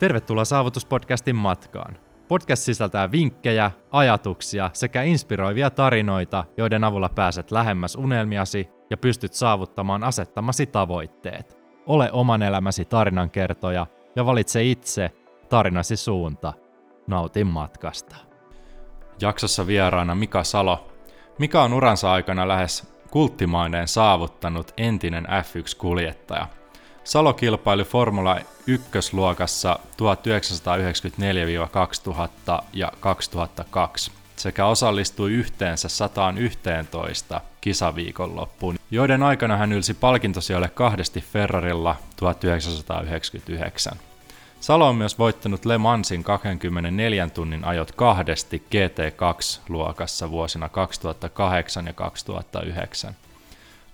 Tervetuloa Saavutuspodcastin matkaan. Podcast sisältää vinkkejä, ajatuksia sekä inspiroivia tarinoita, joiden avulla pääset lähemmäs unelmiasi ja pystyt saavuttamaan asettamasi tavoitteet. Ole oman elämäsi tarinankertoja ja valitse itse tarinasi suunta. Nautin matkasta. Jaksossa vieraana Mika Salo. Mika on uransa aikana lähes kulttimaineen saavuttanut entinen F1-kuljettaja – Salo kilpaili Formula 1-luokassa 1994-2000 ja 2002 sekä osallistui yhteensä 111 kisaviikonloppuun, joiden aikana hän ylsi palkintosijoille kahdesti Ferrarilla 1999. Salo on myös voittanut Le Mansin 24 tunnin ajot kahdesti GT2-luokassa vuosina 2008 ja 2009.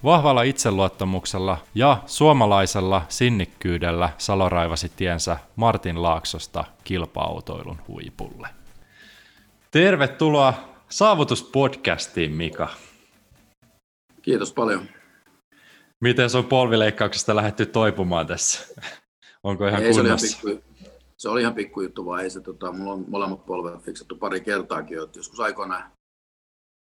Vahvalla itseluottamuksella ja suomalaisella sinnikkyydellä Salo raivasi tiensä Martin Laaksosta kilpa-autoilun huipulle. Tervetuloa Saavutuspodcastiin, Mika. Kiitos paljon. Miten sun polvileikkauksesta lähdetty toipumaan tässä? Onko ihan ei, kunnossa? Se oli ihan, pikku, se oli ihan pikkujuttu, vaan ei se, tota, mulla on molemmat polvet fiksattu pari kertaakin, että joskus aikoinaan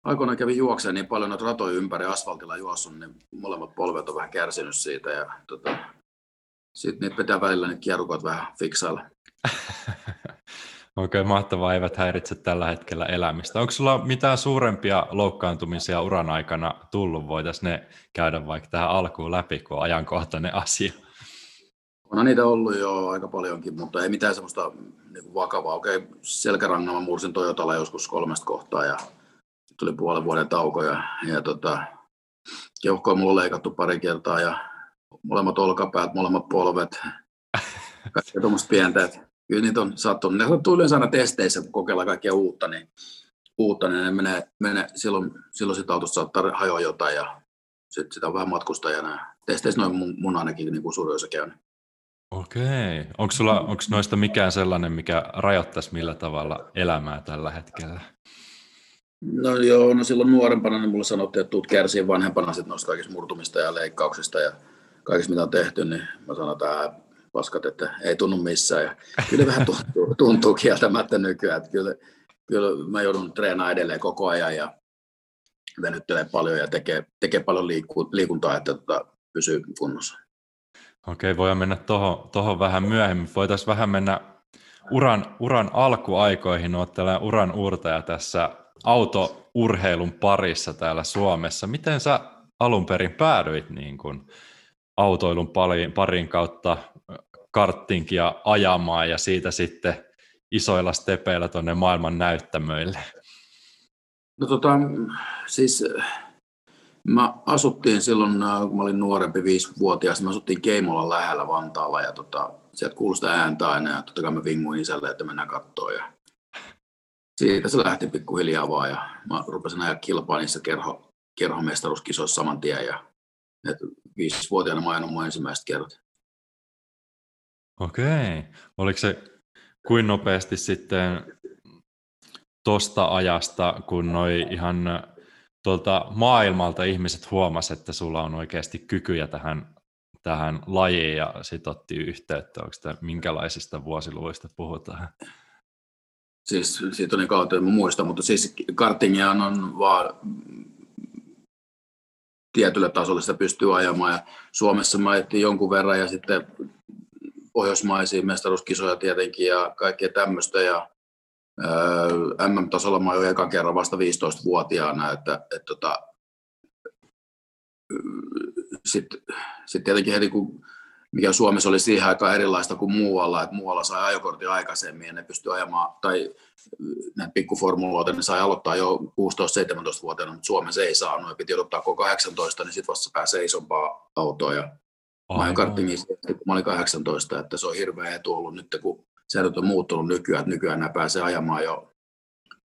aikoinaan kävin juokseen niin paljon noita ratoja ympäri asfaltilla juossun, niin molemmat polvet on vähän kärsinyt siitä ja tota, sitten niitä pitää välillä ne kierrukot vähän fiksailla. Okei, okay, mahtavaa, eivät häiritse tällä hetkellä elämistä. Onko sulla mitään suurempia loukkaantumisia uran aikana tullut? Voitaisiin ne käydä vaikka tähän alkuun läpi, kun on ajankohtainen asia. On niitä ollut jo aika paljonkin, mutta ei mitään semmoista niin vakavaa. Okei, okay, selkärangalla mursin Toyotalla joskus kolmesta kohtaa ja tuli puolen vuoden tauko ja, ja tota, keuhkoa mulla on leikattu pari kertaa ja molemmat olkapäät, molemmat polvet, kaikkea tuommoista pientä. Että kyllä niitä on sattunut. Ne sattuu yleensä aina testeissä, kun kokeillaan kaikkea uutta, niin, uutta, niin ne menee, menee silloin, silloin sitä autosta saattaa hajoa jotain ja sit sitä on vähän matkustajana. Testeissä noin mun, mun ainakin niin kuin suuri osa käynyt. Okei. Onko, sulla, onko noista mikään sellainen, mikä rajoittaisi millä tavalla elämää tällä hetkellä? No joo, no silloin nuorempana niin mulle sanottiin, että tuut kärsiä vanhempana sit noista kaikista murtumista ja leikkauksista ja kaikista mitä on tehty, niin mä sanon, että paskat, että ei tunnu missään. Ja kyllä vähän tuntuu, tuntuu kieltämättä nykyään, että kyllä, kyllä mä joudun treenaamaan edelleen koko ajan ja venyttelee paljon ja tekee, tekee paljon liikku, liikuntaa, että tota, pysyy kunnossa. Okei, voidaan mennä tuohon toho vähän myöhemmin. Voitaisiin vähän mennä uran, uran alkuaikoihin. Olet uran uurtaja tässä autourheilun parissa täällä Suomessa. Miten sä alun perin päädyit niin kuin autoilun parin, kautta karttinkia ajamaan ja siitä sitten isoilla stepeillä tuonne maailman näyttämöille? No tota, siis mä asuttiin silloin, äh, kun mä olin nuorempi, viisivuotias, mä asuttiin Keimolan lähellä Vantaalla ja tota, sieltä kuului sitä ääntä aina ja totta kai mä vinguin isälle, että mennään kattoon siitä se lähti pikkuhiljaa vaan ja mä rupesin ajaa kilpaa niissä kerho, kerhomestaruuskisoissa saman tien ja viisivuotiaana mä ajanut mun ensimmäistä kertaa. Okei. Oliko se kuin nopeasti sitten tosta ajasta, kun noi ihan tuolta maailmalta ihmiset huomasi, että sulla on oikeasti kykyjä tähän, tähän lajiin ja sitten otti yhteyttä. Onko sitä, minkälaisista vuosiluvuista puhutaan? Siis siitä on niin kautta, en muista, mutta siis kartingia on vaan tietyllä tasolla sitä pystyy ajamaan. Ja Suomessa mä jonkun verran ja sitten pohjoismaisia mestaruuskisoja tietenkin ja kaikkea tämmöistä. Ja MM-tasolla mä oon ekan kerran vasta 15-vuotiaana, että, että, että tota, sitten sit tietenkin heti kun mikä Suomessa oli siihen aikaan erilaista kuin muualla, että muualla sai ajokortin aikaisemmin ja ne pystyi ajamaan, tai näitä pikkuformuloita ne sai aloittaa jo 16-17-vuotiaana, mutta Suomessa ei saanut ja piti odottaa koko 18, niin sitten vasta pääsee isompaa autoa ja Mä en kartingin kun mä olin 18, että se on hirveä etu ollut nyt, kun säädöt on muuttunut nykyään, että nykyään nämä pääsee ajamaan jo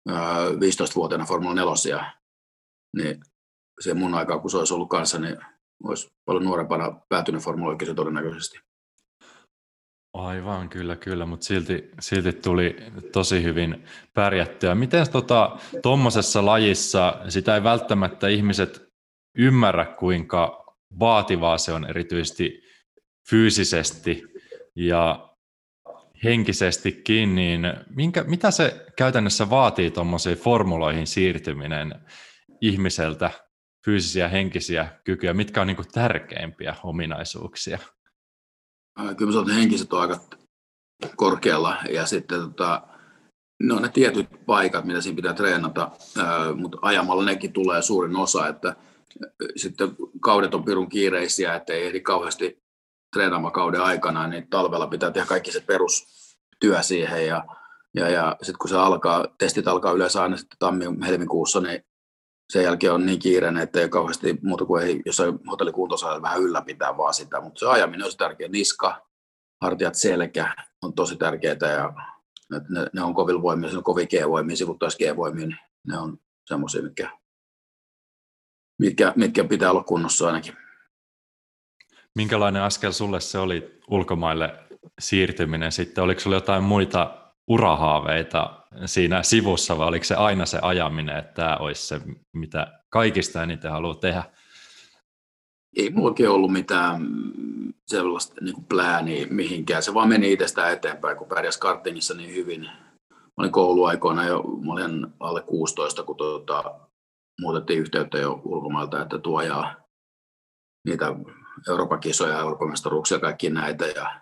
15-vuotiaana Formula 4, niin se mun aikaa, kun se olisi ollut kanssa, niin olisi paljon nuorempana päätynyt Formula 1 todennäköisesti. Aivan, kyllä, kyllä, mutta silti, silti tuli tosi hyvin pärjättyä. Miten tuommoisessa tota, lajissa, sitä ei välttämättä ihmiset ymmärrä, kuinka vaativaa se on erityisesti fyysisesti ja henkisestikin, niin minkä, mitä se käytännössä vaatii tuommoisiin formuloihin siirtyminen ihmiseltä, fyysisiä ja henkisiä kykyjä, mitkä on niin tärkeimpiä ominaisuuksia? Kyllä mä henkiset on aika korkealla ja sitten tota, ne on ne tietyt paikat, mitä siinä pitää treenata, mutta ajamalla nekin tulee suurin osa, että sitten kaudet on pirun kiireisiä, että ei ehdi kauheasti treenaamaan kauden aikana, niin talvella pitää tehdä kaikki se perustyö siihen ja, ja, ja sitten kun se alkaa, testit alkaa yleensä aina sitten tammi-helmikuussa, niin sen jälkeen on niin kiireinen, että ei kauheasti muuta kuin ei jossain hotellikuntosalilla vähän ylläpitää vaan sitä, mutta se ajaminen on tärkeä. Niska, hartiat, selkä on tosi tärkeää ja ne, ne on kovilla voimia, se on kovin G-voimia, sivuttaisi G-voimia, niin ne on semmoisia, mitkä, mitkä, mitkä pitää olla kunnossa ainakin. Minkälainen askel sulle se oli ulkomaille siirtyminen sitten? Oliko sinulla jotain muita urahaaveita siinä sivussa vai oliko se aina se ajaminen, että tämä olisi se, mitä kaikista eniten haluaa tehdä? Ei mullakin ollut mitään sellaista niin kuin plääniä mihinkään. Se vaan meni itsestään eteenpäin, kun pärjäs kartingissa niin hyvin. Mä olin kouluaikoina jo, mä olin alle 16, kun tuota, muutettiin yhteyttä jo ulkomailta, että tuojaa niitä Euroopan kisoja, Euroopan mestaruuksia, kaikki näitä. Ja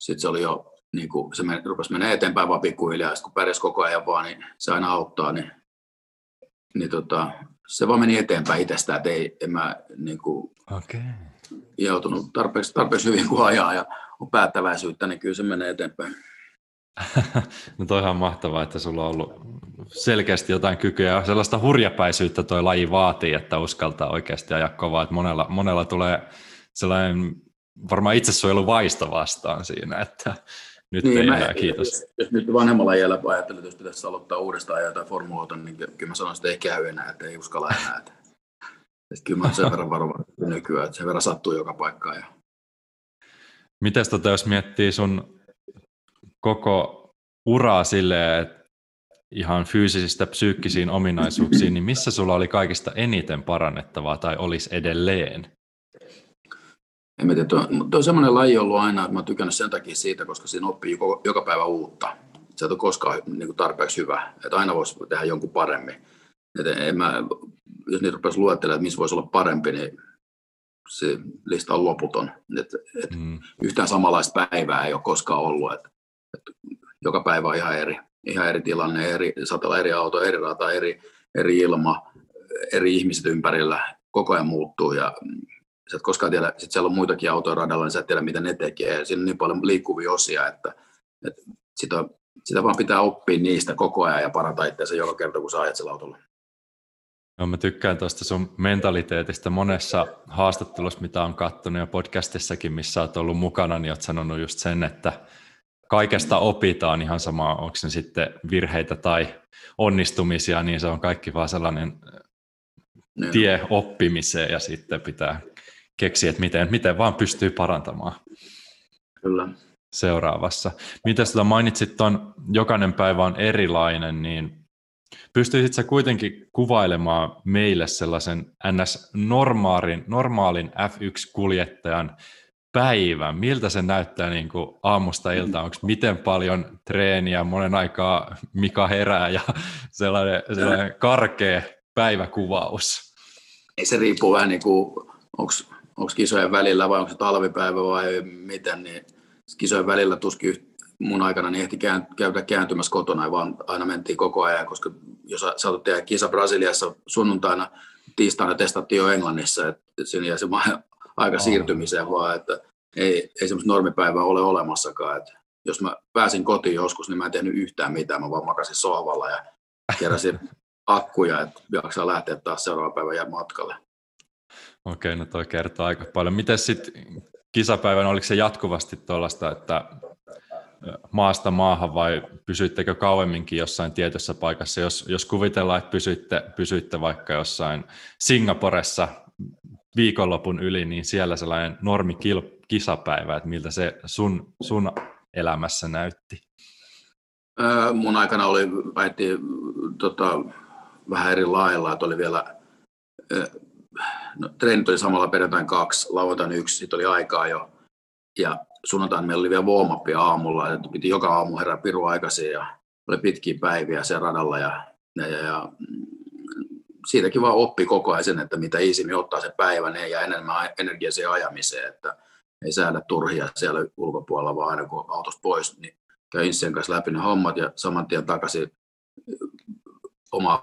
sitten se oli jo, niin kuin, se meni, rupesi mennä eteenpäin vaan pikkuhiljaa. Kun pärjäs koko ajan vaan, niin se aina auttaa. Niin, niin tota, se vaan meni eteenpäin itsestään, että ei, en mä niin kuin, okay. joutunut tarpeeksi, tarpeeksi hyvin kuin ajaa ja on päättäväisyyttä, niin kyllä se menee eteenpäin. no toihan on mahtavaa, että sulla on ollut selkeästi jotain kykyä sellaista hurjapäisyyttä toi laji vaatii, että uskaltaa oikeasti ajaa kovaa, että monella, monella tulee sellainen varmaan itsesuojelu vaisto vastaan siinä, että nyt niin, enää, kiitos. Jos, jos nyt vanhemmalla iällä ajattelet, että jos pitäisi aloittaa uudestaan jotain formuloita, niin kyllä mä sanoin, että ei käy enää, että ei uskalla enää. Että, että kyllä mä olen sen verran varovainen nykyään, että sen verran sattuu joka paikkaan. Ja... Mites tota, jos miettii sun koko uraa silleen, että ihan fyysisistä psyykkisiin ominaisuuksiin, niin missä sulla oli kaikista eniten parannettavaa tai olisi edelleen? En mä tiedä, tuo on semmoinen laji ollut aina, että mä oon tykännyt sen takia siitä, koska siinä oppii joka, joka päivä uutta. Se ei ole koskaan niin kuin tarpeeksi hyvä, että aina voisi tehdä jonkun paremmin. Että en mä, jos niitä rupesi luettelemaan, että missä voisi olla parempi, niin se lista on loputon. Et, et mm. Yhtään samanlaista päivää ei ole koskaan ollut. Et, et joka päivä on ihan eri, ihan eri tilanne, eri, saattaa eri auto, eri rata, eri, eri ilma, eri ihmiset ympärillä, koko ajan muuttuu ja sä et koskaan tiedä, sit siellä on muitakin autoja radalla, niin sä et tiedä, mitä ne tekee. Ja siinä on niin paljon liikkuvia osia, että, että sitä, sitä vaan pitää oppia niistä koko ajan ja parata itseänsä joka kerta, kun sä ajat sillä autolla. No, mä tykkään tuosta sun mentaliteetista monessa haastattelussa, mitä on katsonut ja podcastissakin, missä olet ollut mukana, niin olet sanonut just sen, että kaikesta opitaan ihan sama, onko se sitten virheitä tai onnistumisia, niin se on kaikki vaan sellainen tie oppimiseen ja sitten pitää keksiä, että miten, miten vaan pystyy parantamaan. Kyllä. Seuraavassa. Mitä sä mainitsit tuon jokainen päivä on erilainen, niin pystyisit sä kuitenkin kuvailemaan meille sellaisen NS-normaalin normaalin F1-kuljettajan päivän? Miltä se näyttää niin kuin aamusta iltaan? Onko miten paljon treeniä, monen aikaa Mika herää ja sellainen, sellainen karkea päiväkuvaus? Ei se riippuu vähän niin kuin, onko onko kisojen välillä vai onko se talvipäivä vai miten, niin kisojen välillä tuskin mun aikana niin ehti käydä kääntymässä kotona, vaan aina mentiin koko ajan, koska jos saatut tehdä kisa Brasiliassa sunnuntaina, tiistaina testattiin jo Englannissa, että siinä jäi se aika siirtymiseen vaan, että ei, ei semmoista normipäivää ole olemassakaan. Että jos mä pääsin kotiin joskus, niin mä en tehnyt yhtään mitään, mä vaan makasin sohvalla ja keräsin akkuja, että jaksaa lähteä taas seuraavan päivän jää matkalle. Okei, no toi kertoo aika paljon. Miten sitten kisapäivän, oliko se jatkuvasti tuollaista, että maasta maahan vai pysyittekö kauemminkin jossain tietyssä paikassa? Jos, jos kuvitellaan, että pysyitte, pysyitte vaikka jossain Singaporessa viikonlopun yli, niin siellä sellainen normi kisapäivä, että miltä se sun, sun elämässä näytti? mun aikana oli, väitti, tota, vähän eri lailla, että oli vielä no, treenit oli samalla perjantain kaksi, lauantain yksi, sitten oli aikaa jo. Ja sunnuntaina meillä oli vielä warm aamulla, että piti joka aamu herää piru aikaisin ja oli pitkiä päiviä siellä radalla ja, ja, ja, ja mm, siitäkin vaan oppi koko ajan sen, että mitä iisimmin ottaa se päivän ja enemmän energiaa siihen ajamiseen, että ei säädä turhia siellä ulkopuolella, vaan aina kun autosta pois, niin käy Insien kanssa läpi ne hommat ja saman tien takaisin omaan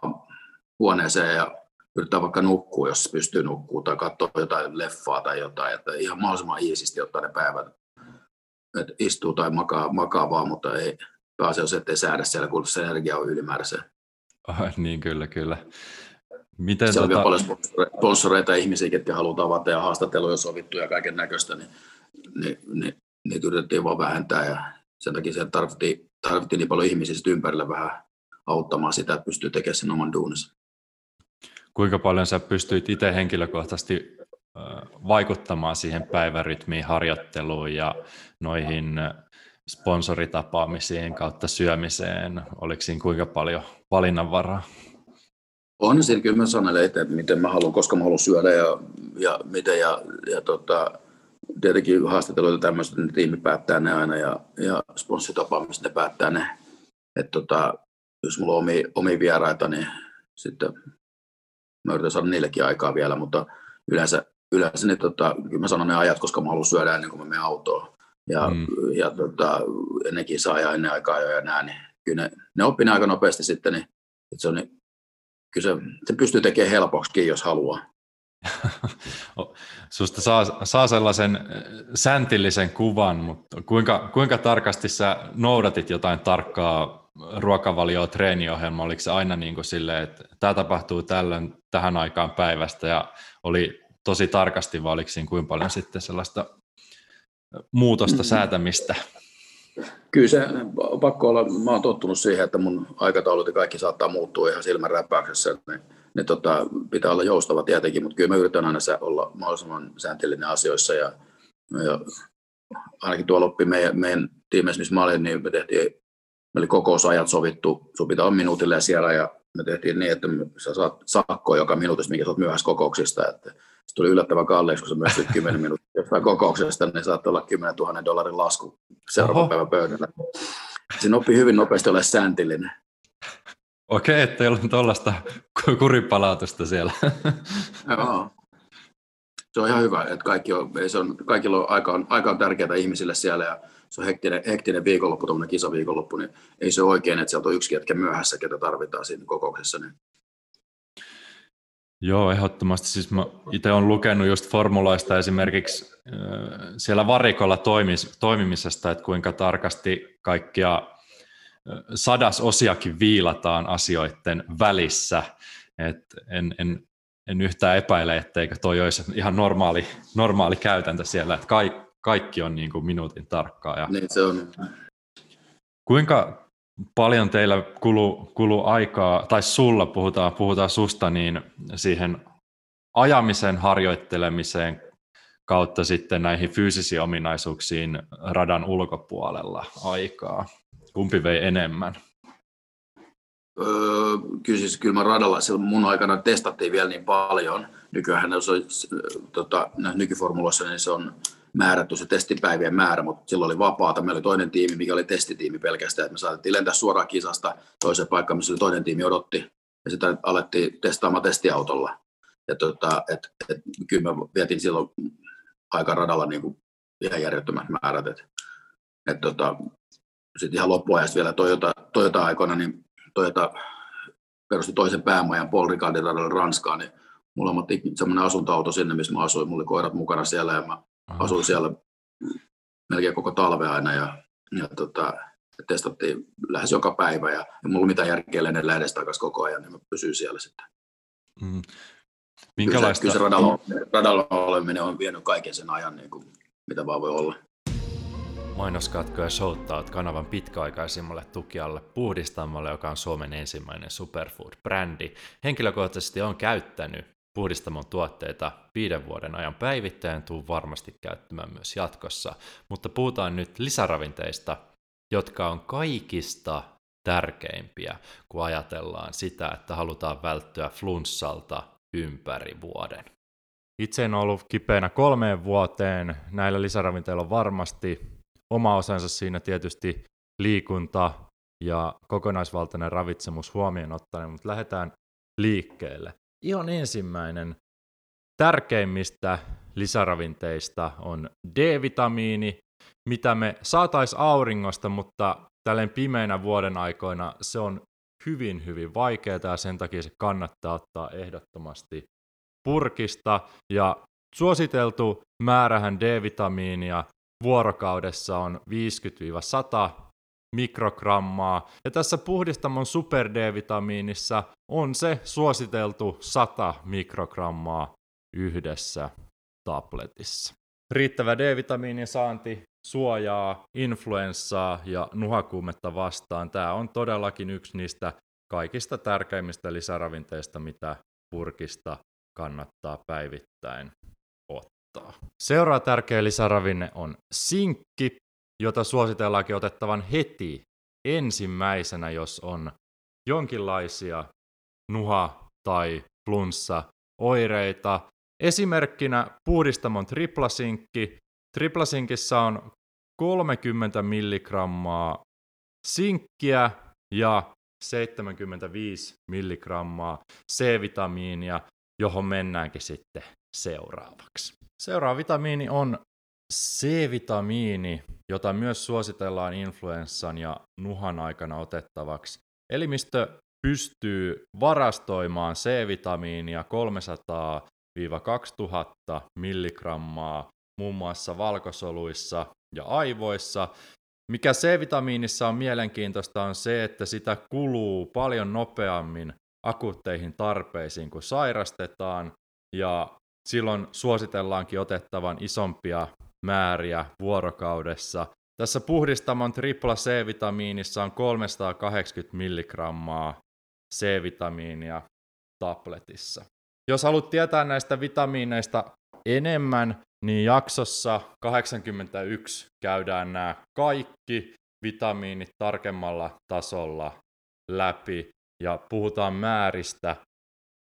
huoneeseen ja yrittää vaikka nukkua, jos pystyy nukkuu tai katsoa jotain leffaa tai jotain, että ihan mahdollisimman iisisti ottaa ne päivät, että istuu tai makaa, makaa vaan, mutta ei pääasiassa, se, ettei säädä siellä, kun se energia on ylimääräisen. Oh, niin, kyllä, kyllä. Miten siellä tota... on paljon sponsoreita ihmisiä, ketkä haluaa tavata ja haastatteluja sovittu ja kaiken näköistä, niin, niin, niin niitä yritettiin vaan vähentää ja sen takia se tarvittiin, tarvittiin niin paljon ihmisiä ympärillä vähän auttamaan sitä, että pystyy tekemään sen oman duunissa. Kuinka paljon sä pystyit itse henkilökohtaisesti vaikuttamaan siihen päivärytmiin, harjoitteluun ja noihin sponsoritapaamisiin kautta syömiseen? Oliko siinä kuinka paljon valinnanvaraa? On siinä kyllä mä sanon, että miten mä haluan, koska mä haluan syödä ja, ja miten. Ja, ja tota, tietenkin haastatteluita tämmöistä, että tiimi päättää ne aina ja, ja sponssitapaamiset ne päättää ne. Et tota, jos mulla on omia, omia vieraita, niin sitten mä yritän saada niillekin aikaa vielä, mutta yleensä, yleensä niin tota, kyllä mä sanon ne ajat, koska mä haluan syödä ennen kuin mä menen autoon. Ja, mm. ja tota, ennenkin saa ja ennen aikaa jo ja nää, niin kyllä ne, ne oppii aika nopeasti sitten, niin, että se on, niin, kyllä se, se pystyy tekemään helpoksikin, jos haluaa. Susta saa, saa sellaisen säntillisen kuvan, mutta kuinka, kuinka tarkasti sä noudatit jotain tarkkaa ruokavalioa, treeniohjelma, oliko se aina niin kuin silleen, että tämä tapahtuu tällöin tähän aikaan päivästä ja oli tosi tarkasti, vai oliko siinä kuinka paljon sitten sellaista muutosta, mm. säätämistä? Kyllä se pakko olla, mä oon tottunut siihen, että mun aikataulut ja kaikki saattaa muuttua ihan silmänräpäyksessä, ne, ne tota, pitää olla joustava tietenkin, mutta kyllä mä yritän aina olla mahdollisimman sääntillinen asioissa ja, ja ainakin tuolla oppi meidän, meidän tiimeissä, missä mä olin, niin me tehtiin me oli kokousajat sovittu, sun pitää olla minuutille siellä ja me tehtiin niin, että sä saat sakkoa joka minuutissa, mikä sä oot myöhässä kokouksista. Että se tuli yllättävän kalliiksi, kun sä myöhästyt 10 minuuttia jostain kokouksesta, niin saattaa olla 10 000 dollarin lasku seuraavan päivän pöydällä. Siinä oppii hyvin nopeasti olla sääntillinen. Okei, että ei ollut tuollaista kuripalautusta siellä. Joo. Se on ihan hyvä, että kaikki on, se on, kaikilla on aika, on, aika on tärkeää ihmisille siellä ja se on hektinen, hektinen viikonloppu, tuommoinen kisaviikonloppu, niin ei se oikein, että sieltä on yksi jätkä myöhässä, ketä tarvitaan siinä kokouksessa. Niin. Joo, ehdottomasti. Siis mä itse olen lukenut just formuloista esimerkiksi siellä varikolla toimis, toimimisesta, että kuinka tarkasti kaikkia sadasosiakin viilataan asioiden välissä. Et en, en, en yhtään epäile, etteikö toi olisi ihan normaali, normaali käytäntö siellä, että kaikki on niin kuin minuutin tarkkaa. Ja niin se on. Kuinka paljon teillä kuluu, kuluu aikaa, tai sulla puhutaan, puhutaan susta, niin siihen ajamisen harjoittelemiseen kautta sitten näihin fyysisiin ominaisuuksiin radan ulkopuolella aikaa? Kumpi vei enemmän? Öö, kyllä siis kyllä mä radalla silloin mun aikana testattiin vielä niin paljon. Nykyään jos on, tota, nykyformuloissa, niin se on määrätty se testipäivien määrä, mutta silloin oli vapaata. Meillä oli toinen tiimi, mikä oli testitiimi pelkästään, että me saatettiin lentää suoraan kisasta toiseen paikkaan, missä toinen tiimi odotti, ja sitten alettiin testaamaan testiautolla. Ja tota, et, et, kyllä mä vietin silloin aika radalla niin kuin ihan järjettömät määrät. Et, et tota, sitten ihan loppuajasta vielä Toyota, Toyota-aikoina, niin Toyota perusti toisen päämajan Paul Ricardin radalla Ranskaan, niin mulla on semmoinen asuntoauto sinne, missä mä asuin, mulla oli koirat mukana siellä ja mä asuin siellä melkein koko talve aina ja, ja tota, testattiin lähes joka päivä ja ei mulla mitään järkeä lennellä edestakaisin koko ajan, niin mä pysyin siellä sitten. Mm. Minkälaista... Kyllä se, kyllä se radalla, radalla oleminen on vienyt kaiken sen ajan, niin kuin, mitä vaan voi olla. Mainoskatko ja shoutout kanavan pitkäaikaisimmalle tukijalle Puhdistamolle, joka on Suomen ensimmäinen superfood-brändi. Henkilökohtaisesti on käyttänyt Puhdistamon tuotteita viiden vuoden ajan päivittäin tuu varmasti käyttämään myös jatkossa, mutta puhutaan nyt lisäravinteista, jotka on kaikista tärkeimpiä, kun ajatellaan sitä, että halutaan välttyä flunssalta ympäri vuoden. Itse en ollut kipeänä kolmeen vuoteen. Näillä lisäravinteilla on varmasti oma osansa siinä tietysti liikunta ja kokonaisvaltainen ravitsemus huomioon ottaen, mutta lähdetään liikkeelle. Ihan ensimmäinen tärkeimmistä lisäravinteista on D-vitamiini, mitä me saatais auringosta, mutta tälleen pimeinä vuoden aikoina se on hyvin, hyvin vaikeaa ja sen takia se kannattaa ottaa ehdottomasti purkista. Ja suositeltu määrähän D-vitamiinia vuorokaudessa on 50-100 mikrogrammaa. Ja tässä puhdistamon super D-vitamiinissa on se suositeltu 100 mikrogrammaa yhdessä tabletissa. Riittävä D-vitamiinin saanti suojaa influenssaa ja nuhakuumetta vastaan. Tämä on todellakin yksi niistä kaikista tärkeimmistä lisäravinteista, mitä purkista kannattaa päivittäin ottaa. Seuraava tärkeä lisäravinne on sinkki, jota suositellaankin otettavan heti ensimmäisenä, jos on jonkinlaisia nuha- tai flunssa oireita. Esimerkkinä puhdistamon triplasinkki. Triplasinkissä on 30 milligrammaa sinkkiä ja 75 milligrammaa C-vitamiinia, johon mennäänkin sitten seuraavaksi. Seuraava vitamiini on C-vitamiini, jota myös suositellaan influenssan ja nuhan aikana otettavaksi. Elimistö pystyy varastoimaan C-vitamiinia 300-2000 milligrammaa muun muassa valkosoluissa ja aivoissa. Mikä C-vitamiinissa on mielenkiintoista on se, että sitä kuluu paljon nopeammin akuutteihin tarpeisiin, kun sairastetaan, ja silloin suositellaankin otettavan isompia määriä vuorokaudessa. Tässä puhdistamon tripla C-vitamiinissa on 380 milligrammaa C-vitamiinia tabletissa. Jos haluat tietää näistä vitamiineista enemmän, niin jaksossa 81 käydään nämä kaikki vitamiinit tarkemmalla tasolla läpi ja puhutaan määristä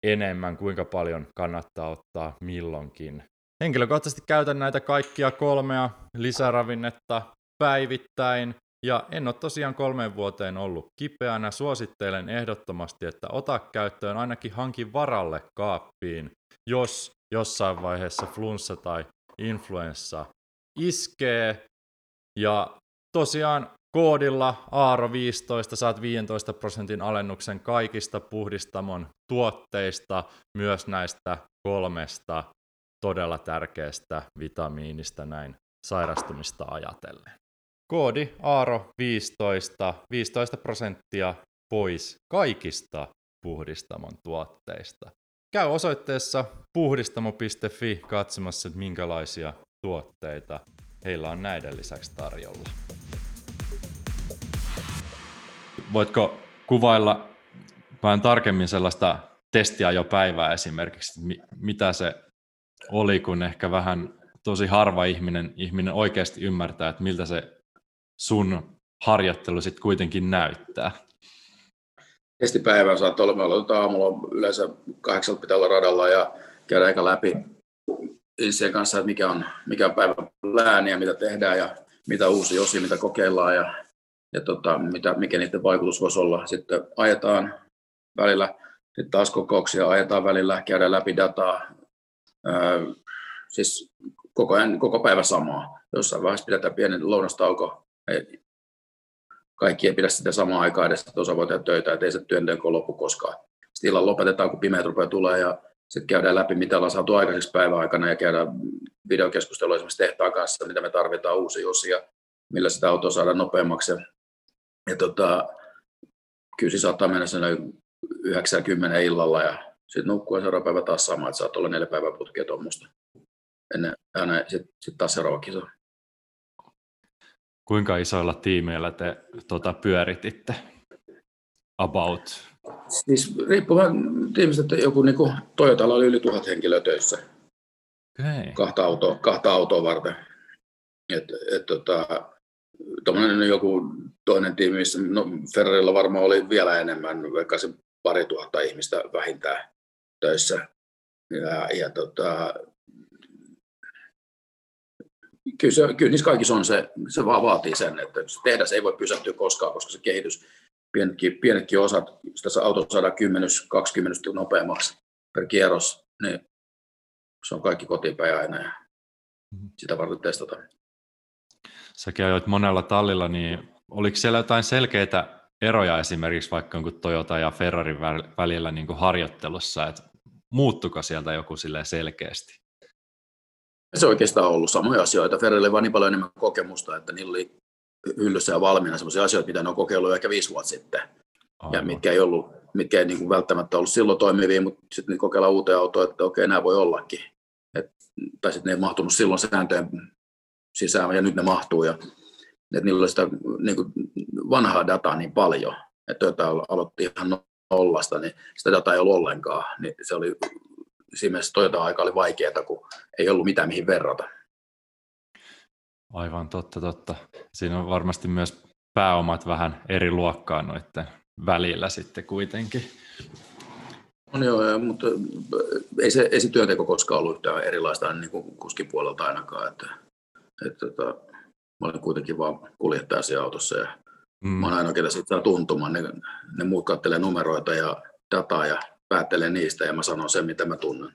enemmän, kuinka paljon kannattaa ottaa milloinkin. Henkilökohtaisesti käytän näitä kaikkia kolmea lisäravinnetta päivittäin, ja en ole tosiaan kolmeen vuoteen ollut kipeänä. Suosittelen ehdottomasti, että ota käyttöön ainakin hankin varalle kaappiin, jos jossain vaiheessa flunssa tai influenssa iskee. Ja tosiaan koodilla Aaro15 saat 15 prosentin alennuksen kaikista puhdistamon tuotteista, myös näistä kolmesta todella tärkeästä vitamiinista näin sairastumista ajatellen. Koodi Aaro15, 15 prosenttia pois kaikista puhdistamon tuotteista. Käy osoitteessa puhdistamo.fi katsomassa, että minkälaisia tuotteita heillä on näiden lisäksi tarjolla. Voitko kuvailla vähän tarkemmin sellaista testiä jo päivää esimerkiksi, mitä se oli, kun ehkä vähän tosi harva ihminen, ihminen oikeasti ymmärtää, että miltä se sun harjoittelu sitten kuitenkin näyttää? Testipäivä saattaa olla, me aloitetaan aamulla yleensä kahdeksalta pitää olla radalla ja käydään aika läpi sen kanssa, että mikä on, mikä on päivän lääni ja mitä tehdään ja mitä uusia osia, mitä kokeillaan ja, ja tota, mitä, mikä niiden vaikutus voisi olla. Sitten ajetaan välillä, sitten taas kokouksia ajetaan välillä, käydään läpi dataa, siis koko, ajan, koko päivä samaa. Jossain vaiheessa pidetään pieni lounastauko, kaikki ei pidä sitä samaa aikaa edes, että osa voi tehdä töitä, että ei se työnteko loppu koskaan. Sitten illan lopetetaan, kun pimeät rupeaa tulee ja sitten käydään läpi, mitä ollaan saatu aikaiseksi päivän aikana ja käydään videokeskustelua esimerkiksi tehtaan kanssa, mitä me tarvitaan uusia osia, millä sitä autoa saadaan nopeammaksi. Ja, tota, kyllä se saattaa mennä sinne 90 illalla ja sitten nukkuu ja seuraava päivä taas sama, että saat olla neljä päivää putkea tuommoista. Ennen, sitten sit taas seuraava kisa. Kuinka isoilla tiimeillä te tota, pyörititte? About? Siis riippuen tiimistä, että joku niin kuin Toyotalla oli yli tuhat henkilöä töissä. Okay. Kahta, autoa, kahta autoa varten. Et, et, tota, joku toinen tiimi, missä no Ferrarilla varmaan oli vielä enemmän, vaikka se pari tuhatta ihmistä vähintään töissä. Ja, ja tota, kyllä, se, kyllä niissä kaikissa on se, se vaan vaatii sen, että se tehdas ei voi pysähtyä koskaan, koska se kehitys, pienetkin, pienetkin osat, jos tässä auto saadaan 10-20 nopeammaksi per kierros, niin se on kaikki kotipäin aina ja mm-hmm. sitä varten testata. Säkin ajoit monella tallilla, niin oliko siellä jotain selkeitä eroja esimerkiksi vaikka Toyota ja Ferrarin välillä niin kuin harjoittelussa, että muuttuko sieltä joku selkeästi? Se oikeastaan ollut samoja asioita. Ferrarilla oli niin paljon enemmän kokemusta, että niillä oli hyllyssä ja valmiina sellaisia asioita, mitä ne on kokeillut ehkä viisi vuotta sitten. Aivan. Ja mitkä ei, ollut, mitkä ei niin kuin välttämättä ollut silloin toimivia, mutta sitten niin kokeillaan uuteen autoon, että okei, nämä voi ollakin. Et, tai sitten ne ei mahtunut silloin sääntöjen sisään, ja nyt ne mahtuu. Ja, että niillä oli sitä niin kuin vanhaa dataa niin paljon, että Toyota aloitti ihan nollasta, niin sitä dataa ei ollut ollenkaan. Niin se oli, siinä mielessä Toyota-aika oli vaikeaa, kun ei ollut mitään mihin verrata. Aivan totta, totta. Siinä on varmasti myös pääomat vähän eri luokkaa noiden välillä sitten kuitenkin. On joo, mutta ei se, ei se työnteko koskaan ollut yhtään erilaista niin kuin kuskin puolelta ainakaan. Että, että, että, mä olen kuitenkin vaan kuljettaja siellä autossa ja mm. mä olen ainoa, ketä siitä saa tuntumaan. Ne, ne muut kattelee numeroita ja dataa ja päättelee niistä ja mä sanon sen, mitä mä tunnen.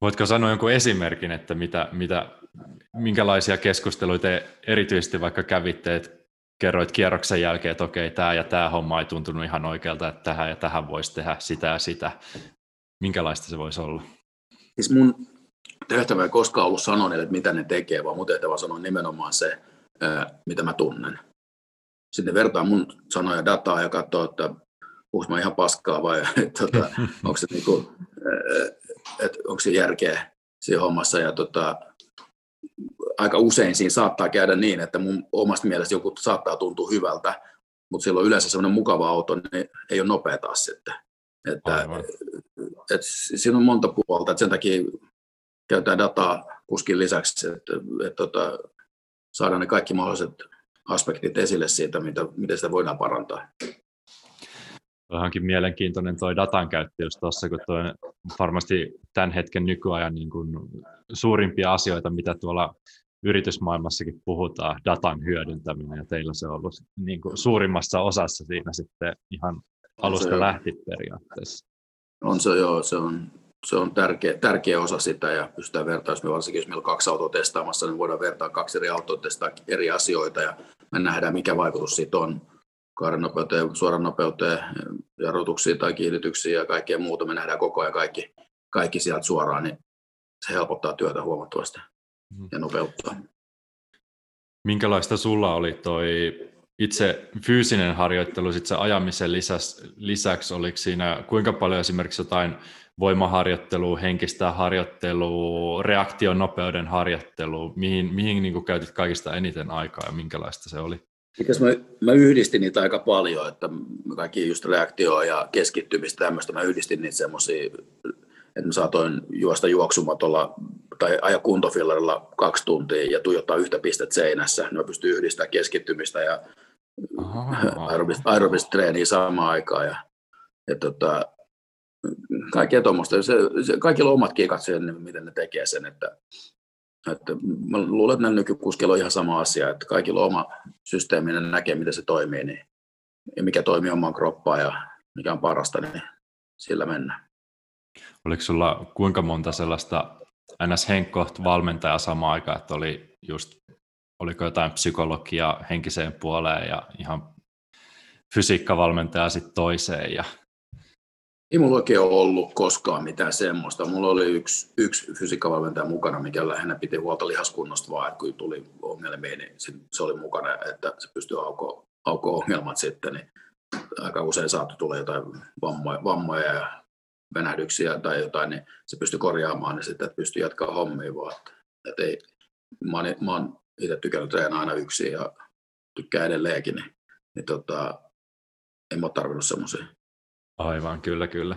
Voitko sanoa jonkun esimerkin, että mitä, mitä, minkälaisia keskusteluita te erityisesti vaikka kävitte, että kerroit kierroksen jälkeen, että okei, tämä ja tämä homma ei tuntunut ihan oikealta, että tähän ja tähän voisi tehdä sitä ja sitä. Minkälaista se voisi olla? Siis mun tehtävä ei koskaan ollut sanoa niille, että mitä ne tekee, vaan mun tehtävä on sanoa nimenomaan se, mitä mä tunnen. Sitten vertaa mun sanoja dataa ja katsoo, että puhuis mä ihan paskaa vai tota, onko, se niinku, että onko se järkeä siinä hommassa. Ja tota, aika usein siinä saattaa käydä niin, että mun omasta mielestä joku saattaa tuntua hyvältä, mutta silloin yleensä semmoinen mukava auto, niin ei ole nopea taas sitten. Että, et, siinä on monta puolta, että sen takia käytetään dataa kuskin lisäksi, että, että tota, saadaan ne kaikki mahdolliset aspektit esille siitä, mitä, miten sitä voidaan parantaa. Onkin mielenkiintoinen tuo datan käyttö just tuossa, kun toi varmasti tämän hetken nykyajan niin kuin suurimpia asioita, mitä tuolla yritysmaailmassakin puhutaan, datan hyödyntäminen, ja teillä se on ollut niin kuin suurimmassa osassa siinä sitten ihan alusta lähti periaatteessa. On se joo, se on, se on tärkeä, tärkeä osa sitä, ja pystytään vertaamaan, me varsinkin jos meillä on kaksi autoa testaamassa, niin voidaan vertaa kaksi eri autoa testaa eri asioita, ja me nähdään, mikä vaikutus siitä on kaaren nopeuteen, suoran nopeuteen, jarrutuksiin tai kiihdytyksiin ja kaikkea muuta. Me nähdään koko ajan kaikki, kaikki sieltä suoraan, niin se helpottaa työtä huomattavasti mm. ja nopeuttaa. Minkälaista sulla oli toi itse fyysinen harjoittelu sit se ajamisen lisäksi, lisäksi, oliko siinä kuinka paljon esimerkiksi jotain voimaharjoittelua, henkistä harjoittelua, reaktion nopeuden harjoittelua, mihin, mihin niin käytit kaikista eniten aikaa ja minkälaista se oli? Mä, mä yhdistin niitä aika paljon, että kaikki just reaktioa ja keskittymistä tämmöistä, mä yhdistin niitä semmoisia, että mä saatoin juosta juoksumatolla tai aja kuntofillarilla kaksi tuntia ja tuijottaa yhtä pistettä seinässä, niin mä pystyn yhdistämään keskittymistä ja aerobista, aerobista treeniä samaan aikaan. Ja, ja tota, kaikkea tuommoista. Se, se, kaikilla on omat kikat sen, miten ne tekee sen, että että mä luulen, että nykykuskilla on ihan sama asia, että kaikilla on oma systeemi, ne näkee, miten se toimii, niin, ja mikä toimii omaan kroppaan ja mikä on parasta, niin sillä mennään. Oliko sulla kuinka monta sellaista ns. henkkoht valmentajaa samaan aikaan, että oli just, oliko jotain psykologiaa henkiseen puoleen ja ihan fysiikkavalmentajaa sitten toiseen ja ei mulla oikein ollut koskaan mitään semmoista. Mulla oli yksi, yksi fysiikkavalmentaja mukana, mikä lähinnä piti huolta lihaskunnosta vaan, kun tuli ongelmia, niin se oli mukana, että se pystyi aukoa, aukoa ongelmat sitten. Niin aika usein saattoi tulla jotain vammoja, vammoja ja venähdyksiä tai jotain, niin se pystyi korjaamaan, niin sitten pystyi jatkaa hommia vaan. Että, että ei, mä, oon, mä oon itse tykännyt treenaa aina yksin ja tykkää edelleenkin, niin, niin tota, en ole tarvinnut semmoisia Aivan, kyllä, kyllä.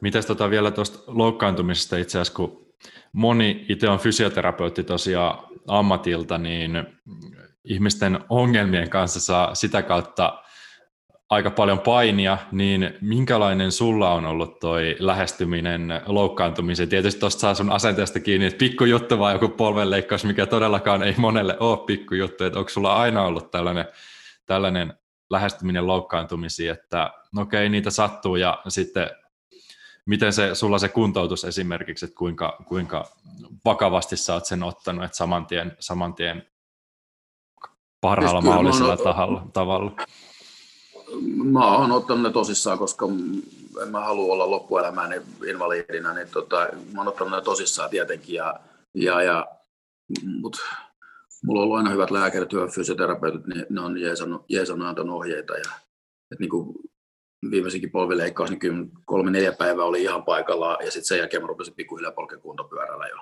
Mitäs tota vielä tuosta loukkaantumisesta itse asiassa, kun moni itse on fysioterapeutti tosiaan ammatilta, niin ihmisten ongelmien kanssa saa sitä kautta aika paljon painia, niin minkälainen sulla on ollut toi lähestyminen loukkaantumiseen? Tietysti tuosta saa sun asenteesta kiinni, että pikkujuttu vai joku polvenleikkaus, mikä todellakaan ei monelle ole pikkujuttu, että onko sulla aina ollut tällainen, tällainen lähestyminen loukkaantumisiin, että no okei, niitä sattuu ja sitten miten se, sulla se kuntoutus esimerkiksi, että kuinka, kuinka vakavasti sä oot sen ottanut, että saman tien, saman tien parhaalla siis mahdollisella tahalla, tavalla? Mä oon ottanut ne tosissaan, koska en mä halua olla loppuelämääni invaliidina, niin tota, mä oon ottanut ne tosissaan tietenkin. Ja, ja, ja, mut, mulla on ollut aina hyvät lääkärit, hyvät fysioterapeutit, niin ne on jeesannut, jeesannut antanut ohjeita. Ja, et niin kuin viimeisinkin polvileikkaus, niin kyllä kolme neljä päivää oli ihan paikallaan, ja sitten sen jälkeen mä rupesin pikkuhiljaa polkea kuntopyörällä jo.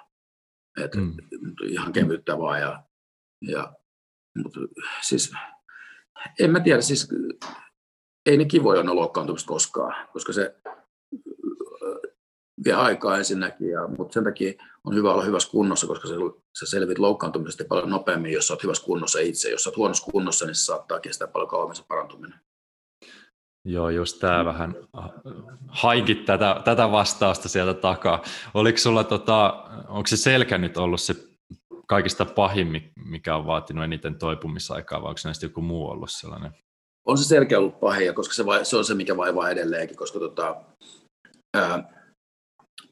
Et, mm. Ihan kevyttä vaan. Ja, ja, mut, siis, en mä tiedä, siis ei ne kivoja ole loukkaantumista koskaan, koska se vie aikaa ensinnäkin, ja, mutta sen takia on hyvä olla hyvässä kunnossa, koska se, sä selvit loukkaantumisesta paljon nopeammin, jos sä oot hyvässä kunnossa itse. Jos sä oot huonossa kunnossa, niin se saattaa kestää paljon kauemmin se parantuminen. Joo, just tämä vähän haikit tätä, tätä vastausta sieltä takaa. Oliko sulla, tota, onko se selkä nyt ollut se kaikista pahin, mikä on vaatinut eniten toipumisaikaa, vai onko näistä joku muu ollut sellainen? On se selkeä ollut pahin, koska se, vai, se on se, mikä vaivaa edelleenkin, koska tota, ää,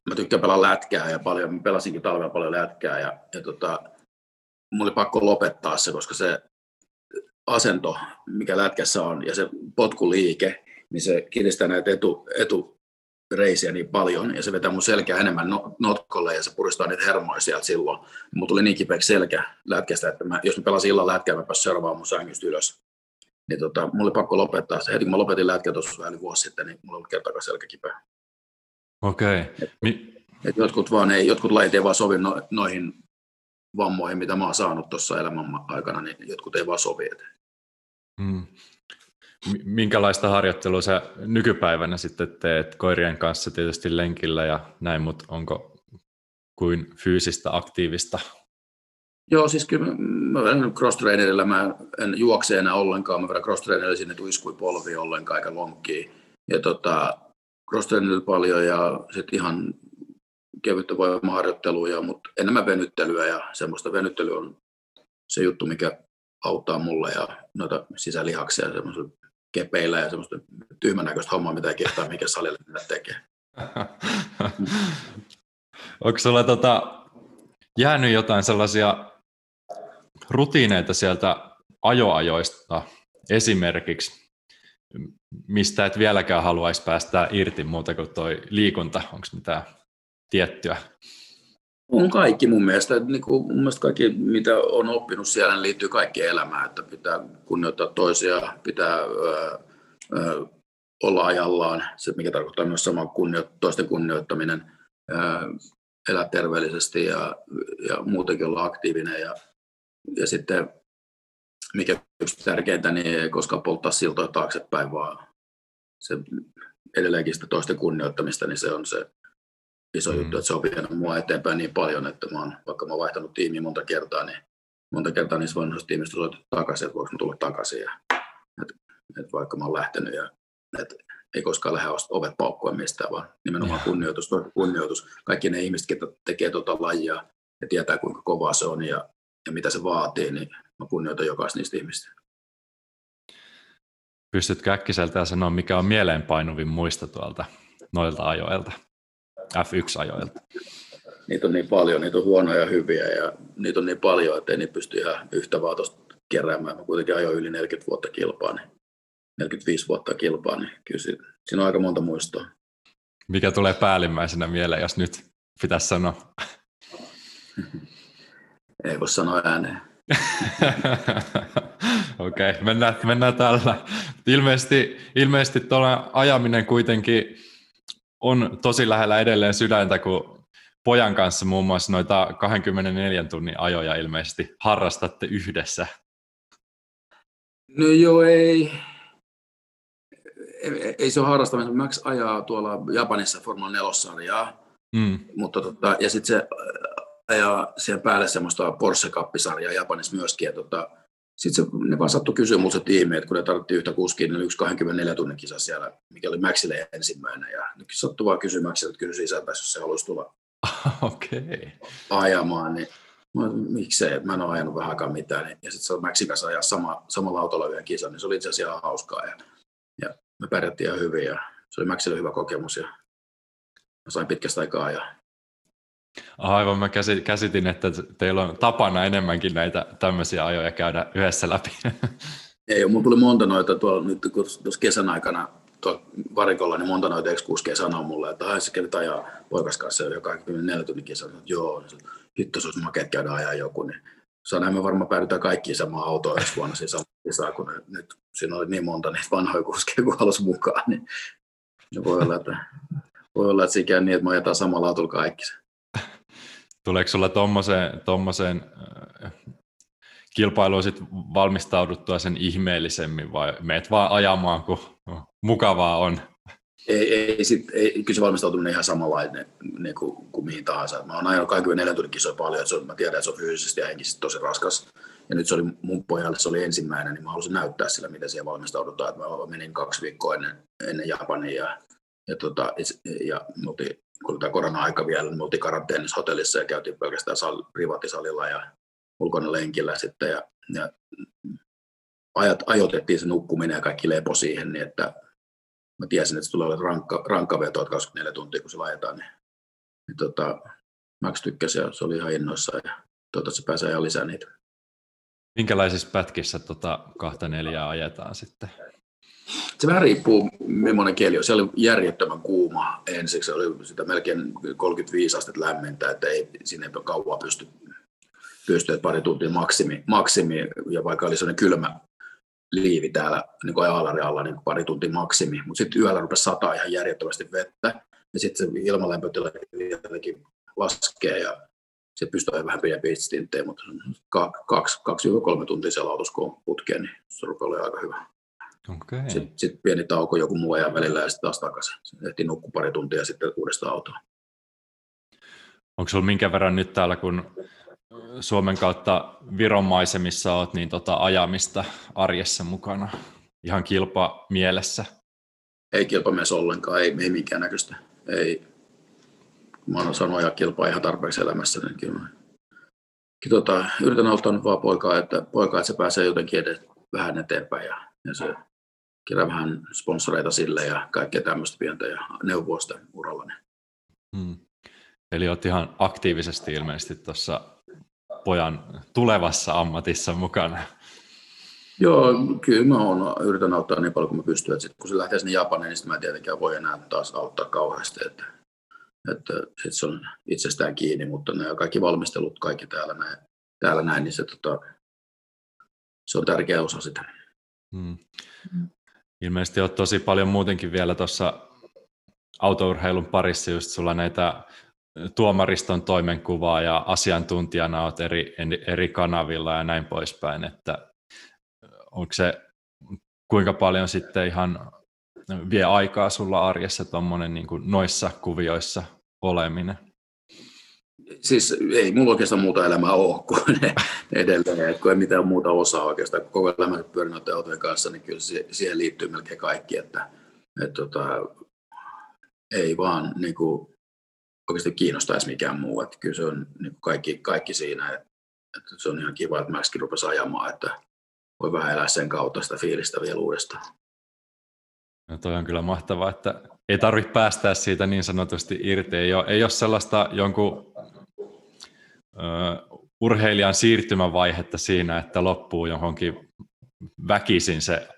mä tykkään pelaa lätkää ja paljon, mä pelasinkin talvella paljon lätkää ja, ja tota, mulla oli pakko lopettaa se, koska se asento, mikä lätkässä on ja se potkuliike, niin se kiristää näitä etu, etureisiä niin paljon ja se vetää mun selkeä enemmän no, notkolle ja se puristaa niitä hermoja sieltä silloin. Mulla tuli niin kipeäksi selkä lätkästä, että mä, jos mä pelasin illan lätkää, mä pääsin seuraavaan mun sängystä ylös. Niin tota, mulla oli pakko lopettaa se. Heti kun mä lopetin lätkää tuossa vähän vuosi sitten, niin mulla oli kertaakaan selkä kipeä. Okei. Okay. Mi- et jotkut, vaan ei, jotkut lajit ei vaan sovi no, noihin vammoihin, mitä mä oon saanut tuossa elämän aikana, niin jotkut ei vaan sovi. Hmm. Minkälaista harjoittelua sä nykypäivänä sitten teet koirien kanssa tietysti lenkillä ja näin, mutta onko kuin fyysistä aktiivista? Joo, siis kyllä mä vedän cross mä en juokse enää ollenkaan, mä vedän cross sinne tuiskui polvi ollenkaan eikä lonkkiin. Ja tota, cross paljon ja sitten ihan kevyttä voimaharjoittelua, mutta enemmän venyttelyä ja semmoista venyttelyä on se juttu, mikä auttaa mulle ja noita sisälihaksia semmoisella kepeillä ja semmoista tyhmän näköistä hommaa, mitä ei kehtaa mikä salille mennä tekee. Onko sulla tota, jäänyt jotain sellaisia rutiineita sieltä ajoajoista esimerkiksi, mistä et vieläkään haluaisi päästä irti muuta kuin toi liikunta? Onko mitään tiettyä? On kaikki mun mielestä. Niin kuin, mun mielestä kaikki, mitä on oppinut siellä, niin liittyy kaikki elämään. Että pitää kunnioittaa toisia, pitää ö, ö, olla ajallaan, se mikä tarkoittaa myös sama kunnio, toisten kunnioittaminen, ö, elää terveellisesti ja, ja muutenkin olla aktiivinen. Ja, ja sitten, mikä yksi tärkeintä, niin ei koskaan polttaa siltoja taaksepäin, vaan se edelleenkin sitä toisten kunnioittamista, niin se on se iso mm. juttu, että se on vienyt mua eteenpäin niin paljon, että mä oon, vaikka mä oon vaihtanut tiimiä monta kertaa, niin monta kertaa niissä vanhoissa tiimistä soitettu takaisin, että voiko mä tulla takaisin. Ja, että, että vaikka mä oon lähtenyt ja että ei koskaan lähde ovet paukkua mistään, vaan nimenomaan kunnioitus, kunnioitus. Kaikki ne ihmiset, jotka tekee tuota lajia ja tietää, kuinka kovaa se on ja, ja mitä se vaatii, niin mä kunnioitan jokaista niistä ihmistä. Pystytkö äkkiseltä sanoa, mikä on mieleenpainuvin muista tuolta noilta ajoilta? F1-ajoilta? Niitä on niin paljon, niitä on huonoja ja hyviä ja niitä on niin paljon, että ei niitä pysty ihan yhtä vaan tuosta keräämään. Mä kuitenkin ajoin yli 40 vuotta kilpaa, niin 45 vuotta kilpaa, niin kyllä siinä, siinä on aika monta muistoa. Mikä tulee päällimmäisenä mieleen, jos nyt pitäisi sanoa? ei voi sanoa ääneen. Okei, okay, mennään, mennään tällä. Ilmeisesti, ilmeisesti tuolla ajaminen kuitenkin on tosi lähellä edelleen sydäntä, kun pojan kanssa muun muassa noita 24 tunnin ajoja ilmeisesti harrastatte yhdessä. No joo, ei. Ei, ei se ole harrastamista. Max ajaa tuolla Japanissa Formula 4-sarjaa. Mm. Mutta tota, ja sitten se ajaa siihen päälle semmoista Porsche-kappisarjaa Japanissa myöskin. Ja tota, sitten se, ne vaan sattui kysyä mulle se tiimi, että kun ne tarvittiin yhtä kuskia, niin yksi 24 tunnin kisa siellä, mikä oli Maxille ensimmäinen. Ja nyt sattui vaan kysyä Maxille, että kysyi isältä, jos se haluaisi tulla okay. ajamaan, niin mä, miksei, mä en ole ajanut vähän aikaa mitään. Niin, ja sitten se on Maxin kanssa ajaa sama, samalla autolla vielä kisa, niin se oli itse asiassa ihan hauskaa. Ja, ja me pärjättiin ihan hyvin ja se oli Maxille hyvä kokemus ja mä sain pitkästä aikaa ajaa. Aivan, mä käsitin, että teillä on tapana enemmänkin näitä tämmöisiä ajoja käydä yhdessä läpi. Ei mulla tuli monta noita tuolla nyt kun tuossa kesän aikana tuolla varikolla, niin monta noita ekskuuskeja sanoo mulle, että ai sä kävit ajaa poikas kanssa jo 24 tunnin kisan, että joo, hitto se olisi makea käydä ajaa joku, niin sanoin, me varmaan päädytään kaikkiin samaan autoon ensi vuonna siinä samassa kun nyt siinä oli niin monta niitä vanhoja kuskeja kuin halusi mukaan, niin voi olla, että, voi olla, että se ikään niin, että me ajetaan samalla autolla kaikki. Tuleeko sulla tommoseen äh, kilpailuun sit valmistauduttua sen ihmeellisemmin vai meet vaan ajamaan, kun mukavaa on? Ei, ei, sit, ei kyllä se valmistautuminen ihan samanlainen niin kuin, kuin mihin tahansa. Mä oon ajanut 24 tunnin kisoja paljon, että se on, mä tiedän, että se on fyysisesti ja henkisesti tosi raskas. Ja nyt se oli mun pojalle, se oli ensimmäinen, niin mä halusin näyttää sillä, miten siellä valmistaudutaan. Että mä menin kaksi viikkoa ennen, ennen Japania ja, ja, tota, ja me oltiin kun tämä korona-aika vielä, niin me oltiin karanteenissa hotellissa ja käytiin pelkästään sal, privaattisalilla ja ulkona lenkillä sitten ja, ja ajat, ajoitettiin se nukkuminen ja kaikki lepo siihen, niin että mä tiesin, että se tulee olla rankka, rankka veto, 24 tuntia kun se laitetaan, niin, niin tota, Max tykkäsi ja se oli ihan innoissaan ja toivottavasti se pääsee ihan lisää niitä. Minkälaisissa pätkissä tota kahta neljää ajetaan sitten? Se vähän riippuu, millainen kieli on. Se oli järjettömän kuuma ensiksi, oli sitä melkein 35 astetta lämmintä, että ei, sinne ei kauan pysty, pysty että pari tuntia maksimi, maksimi, ja vaikka oli sellainen kylmä liivi täällä niin kuin alla, niin pari tuntia maksimi, mutta sitten yöllä rupesi sataa ihan järjettömästi vettä, ja sitten se ilmalämpötila vieläkin laskee, ja se pystyy vähän pidempiä stinttejä, mutta kaksi, kaksi, kolme tuntia siellä autossa, kun on putkeen, niin se rupeaa olemaan aika hyvä. Okay. Sitten sit pieni tauko joku muu ajan välillä ja sitten taas takaisin. Ehti nukkua pari tuntia sitten uudestaan autoon. Onko sinulla minkä verran nyt täällä, kun Suomen kautta Viron maisemissa olet, niin tota ajamista arjessa mukana? Ihan kilpa mielessä? Ei kilpamiessä ollenkaan, ei, ei minkään näköistä. Ei. Mä oon saanut ajaa kilpaa ihan tarpeeksi elämässä, niin kyllä mä tota, yritän auttaa nyt vaan poikaa, että, poikaa, että se pääsee jotenkin edes vähän eteenpäin ja, ja se kerää vähän sponsoreita sille ja kaikkea tämmöistä pientä ja neuvoa sitä urallani. Hmm. Eli olet ihan aktiivisesti ilmeisesti tuossa pojan tulevassa ammatissa mukana. Joo, kyllä mä oon, yritän auttaa niin paljon kuin mä pystyn. Että sit, kun se lähtee sinne Japaniin, niin mä en tietenkään voi enää taas auttaa kauheasti. Että, että sit se on itsestään kiinni, mutta ne kaikki valmistelut, kaikki täällä näin, täällä näin niin se, tota, se on tärkeä osa sitä. Hmm. Ilmeisesti olet tosi paljon muutenkin vielä tuossa autourheilun parissa, just sulla näitä tuomariston toimenkuvaa ja asiantuntijana olet eri, eri kanavilla ja näin poispäin, että onko se kuinka paljon sitten ihan vie aikaa sulla arjessa tuommoinen niin noissa kuvioissa oleminen? Siis ei mulla oikeastaan muuta elämää ole kuin edelleen, että kun ei mitään muuta osaa oikeastaan, kun koko elämä pyörin noiden autojen kanssa, niin kyllä siihen liittyy melkein kaikki, että, että tota, ei vaan niin kuin, oikeasti kiinnostaisi mikään muu, että kyllä se on niin kuin kaikki, kaikki siinä, että, että se on ihan kiva, että Maxkin rupesi ajamaan, että voi vähän elää sen kautta sitä fiilistä vielä uudestaan. No toi on kyllä mahtavaa, että ei tarvitse päästää siitä niin sanotusti irti. Ei ole, ei ole sellaista jonkun urheilijan siirtymävaihetta siinä, että loppuu johonkin väkisin se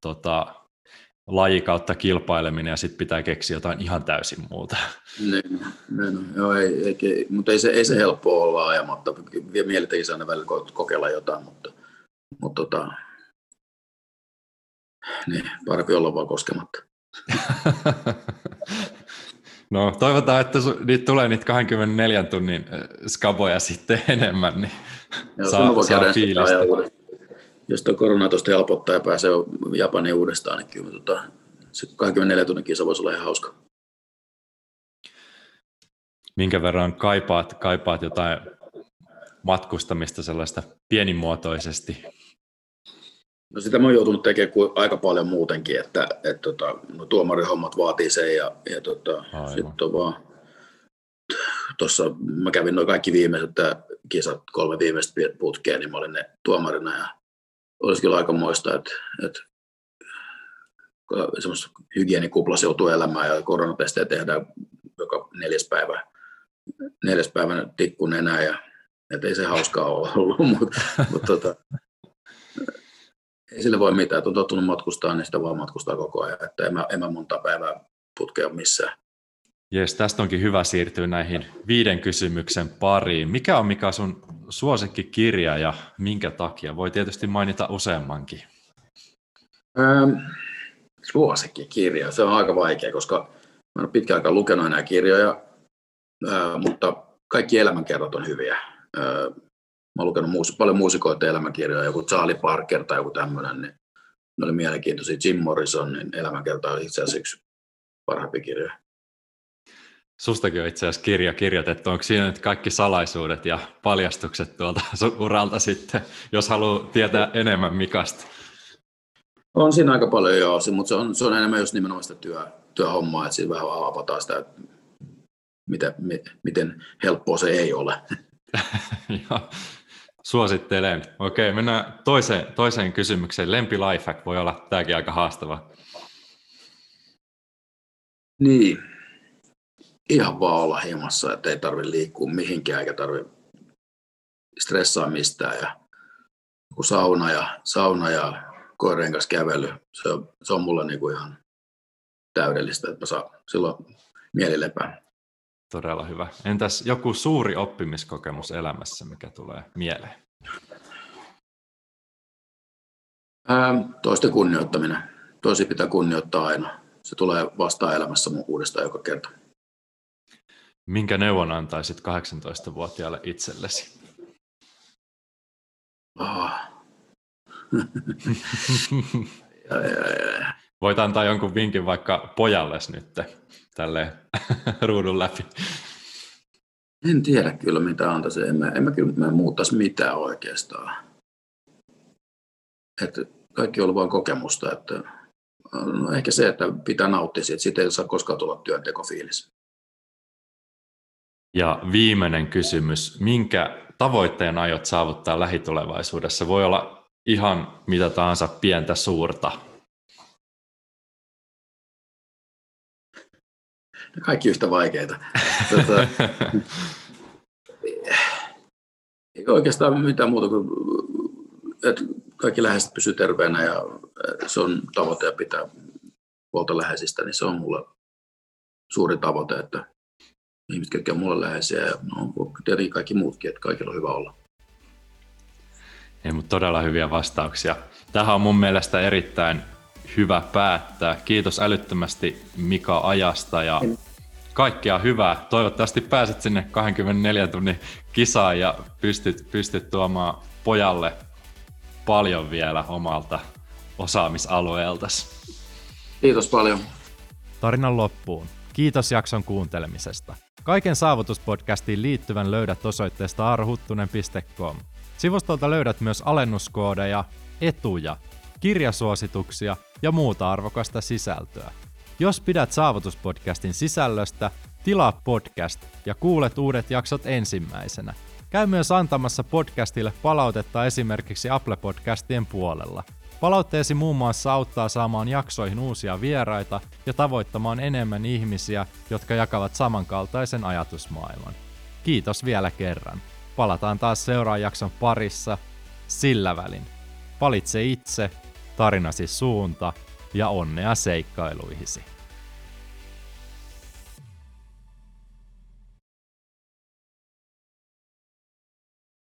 tota, laji kautta kilpaileminen ja sitten pitää keksiä jotain ihan täysin muuta. Niin, niin, joo, ei, ei, mutta ei se, ei se helppoa olla ajamatta. Mieli tekisi aina välillä kokeilla jotain, mutta, mutta tota, niin, parempi olla vaan koskematta. No toivotaan, että su, niitä tulee niitä 24 tunnin skaboja sitten enemmän, niin Joo, saa, saa fiilistä. Jos tuo korona tuosta helpottaa ja pääsee Japaniin uudestaan, niin kyllä tota, se 24 tunnin kisa voisi olla ihan hauska. Minkä verran kaipaat, kaipaat jotain matkustamista sellaista pienimuotoisesti? No sitä mä oon joutunut tekemään aika paljon muutenkin, että, että tota, no tuomarihommat vaatii sen ja, ja tota, sitten on vaan tuossa mä kävin noin kaikki viimeiset kisat, kolme viimeistä putkea, niin mä olin ne tuomarina ja olisi kyllä aika muista, että, että semmoista hygienikuplassa joutuu elämään ja koronatestejä tehdään joka neljäs päivä, neljäs päivänä tikkun enää ja että ei se hauskaa ole ollut, mutta, mutta tota, ei sille voi mitään, että on tottunut matkustaa, niin sitä vaan matkustaa koko ajan, että en mä, en mä monta päivää putkea missään. Jes, tästä onkin hyvä siirtyä näihin viiden kysymyksen pariin. Mikä on mikä sun suosikkikirja ja minkä takia? Voi tietysti mainita useammankin. Ähm, suosikkikirja, se on aika vaikea, koska mä en ole pitkään aikaa lukenut enää kirjoja, äh, mutta kaikki elämänkerrat on hyviä. Äh, mä oon lukenut muus- paljon muusikoiden elämänkirjoja, joku Charlie Parker tai joku tämmöinen, niin ne oli mielenkiintoisia. Jim Morrisonin elämänkerta on itse asiassa yksi parhaimpia kirjoja. Sustakin on itse asiassa kirja kirjoitettu. Onko siinä nyt kaikki salaisuudet ja paljastukset tuolta uralta sitten, jos haluaa tietää enemmän Mikasta? On siinä aika paljon joo, mutta se on, se on enemmän just nimenomaan sitä työ, työhommaa, että siinä vähän avataan sitä, että miten, miten helppoa se ei ole. Suosittelen. Okei, mennään toiseen, toiseen kysymykseen. Lempi lifehack voi olla tämäkin aika haastava. Niin, ihan vaan olla himassa, että ei tarvitse liikkua mihinkään eikä tarvitse stressaa mistään. Ja sauna ja, sauna ja koireen kanssa kävely, se on, se on mulle niin kuin ihan täydellistä, että mä saan silloin mielilepää. Todella hyvä. Entäs joku suuri oppimiskokemus elämässä, mikä tulee mieleen? Ää, toisten kunnioittaminen. Tosi pitää kunnioittaa aina. Se tulee vastaan elämässä mun uudestaan joka kerta. Minkä neuvon antaisit 18-vuotiaalle itsellesi? Oh. ja, ja, ja. Voit antaa jonkun vinkin vaikka pojalles nyt tälle ruudun läpi. En tiedä kyllä mitä antaisin. En mä, en mä kyllä mä muuttaisi mitään oikeastaan. Et kaikki on ollut vain kokemusta. Että, no ehkä se, että pitää nauttia siitä. Siitä ei saa koskaan tulla työntekofiilis. Ja viimeinen kysymys. Minkä tavoitteen aiot saavuttaa lähitulevaisuudessa? Voi olla ihan mitä tahansa pientä suurta. Kaikki yhtä vaikeita. Tota, eikä oikeastaan mitään muuta kuin, että kaikki läheiset pysyvät terveenä ja se on tavoite ja pitää huolta läheisistä, niin se on mulle suuri tavoite, että ihmiset, jotka on mulle läheisiä ja no, tietenkin kaikki muutkin, että kaikilla on hyvä olla. Ei, mutta todella hyviä vastauksia. Tähän on mun mielestä erittäin hyvä päättää. Kiitos älyttömästi Mika ajasta ja kaikkea hyvää. Toivottavasti pääset sinne 24 tunnin kisaan ja pystyt, pystyt tuomaan pojalle paljon vielä omalta osaamisalueeltasi. Kiitos paljon. Tarinan loppuun. Kiitos jakson kuuntelemisesta. Kaiken saavutuspodcastiin liittyvän löydät osoitteesta arhuttunen.com. Sivustolta löydät myös alennuskoodeja, etuja, kirjasuosituksia ja muuta arvokasta sisältöä. Jos pidät Saavutuspodcastin sisällöstä, tilaa podcast ja kuulet uudet jaksot ensimmäisenä. Käy myös antamassa podcastille palautetta esimerkiksi Apple Podcastien puolella. Palautteesi muun muassa auttaa saamaan jaksoihin uusia vieraita ja tavoittamaan enemmän ihmisiä, jotka jakavat samankaltaisen ajatusmaailman. Kiitos vielä kerran. Palataan taas seuraajan jakson parissa. Sillä välin. Valitse itse, tarinasi suunta ja onnea seikkailuihisi.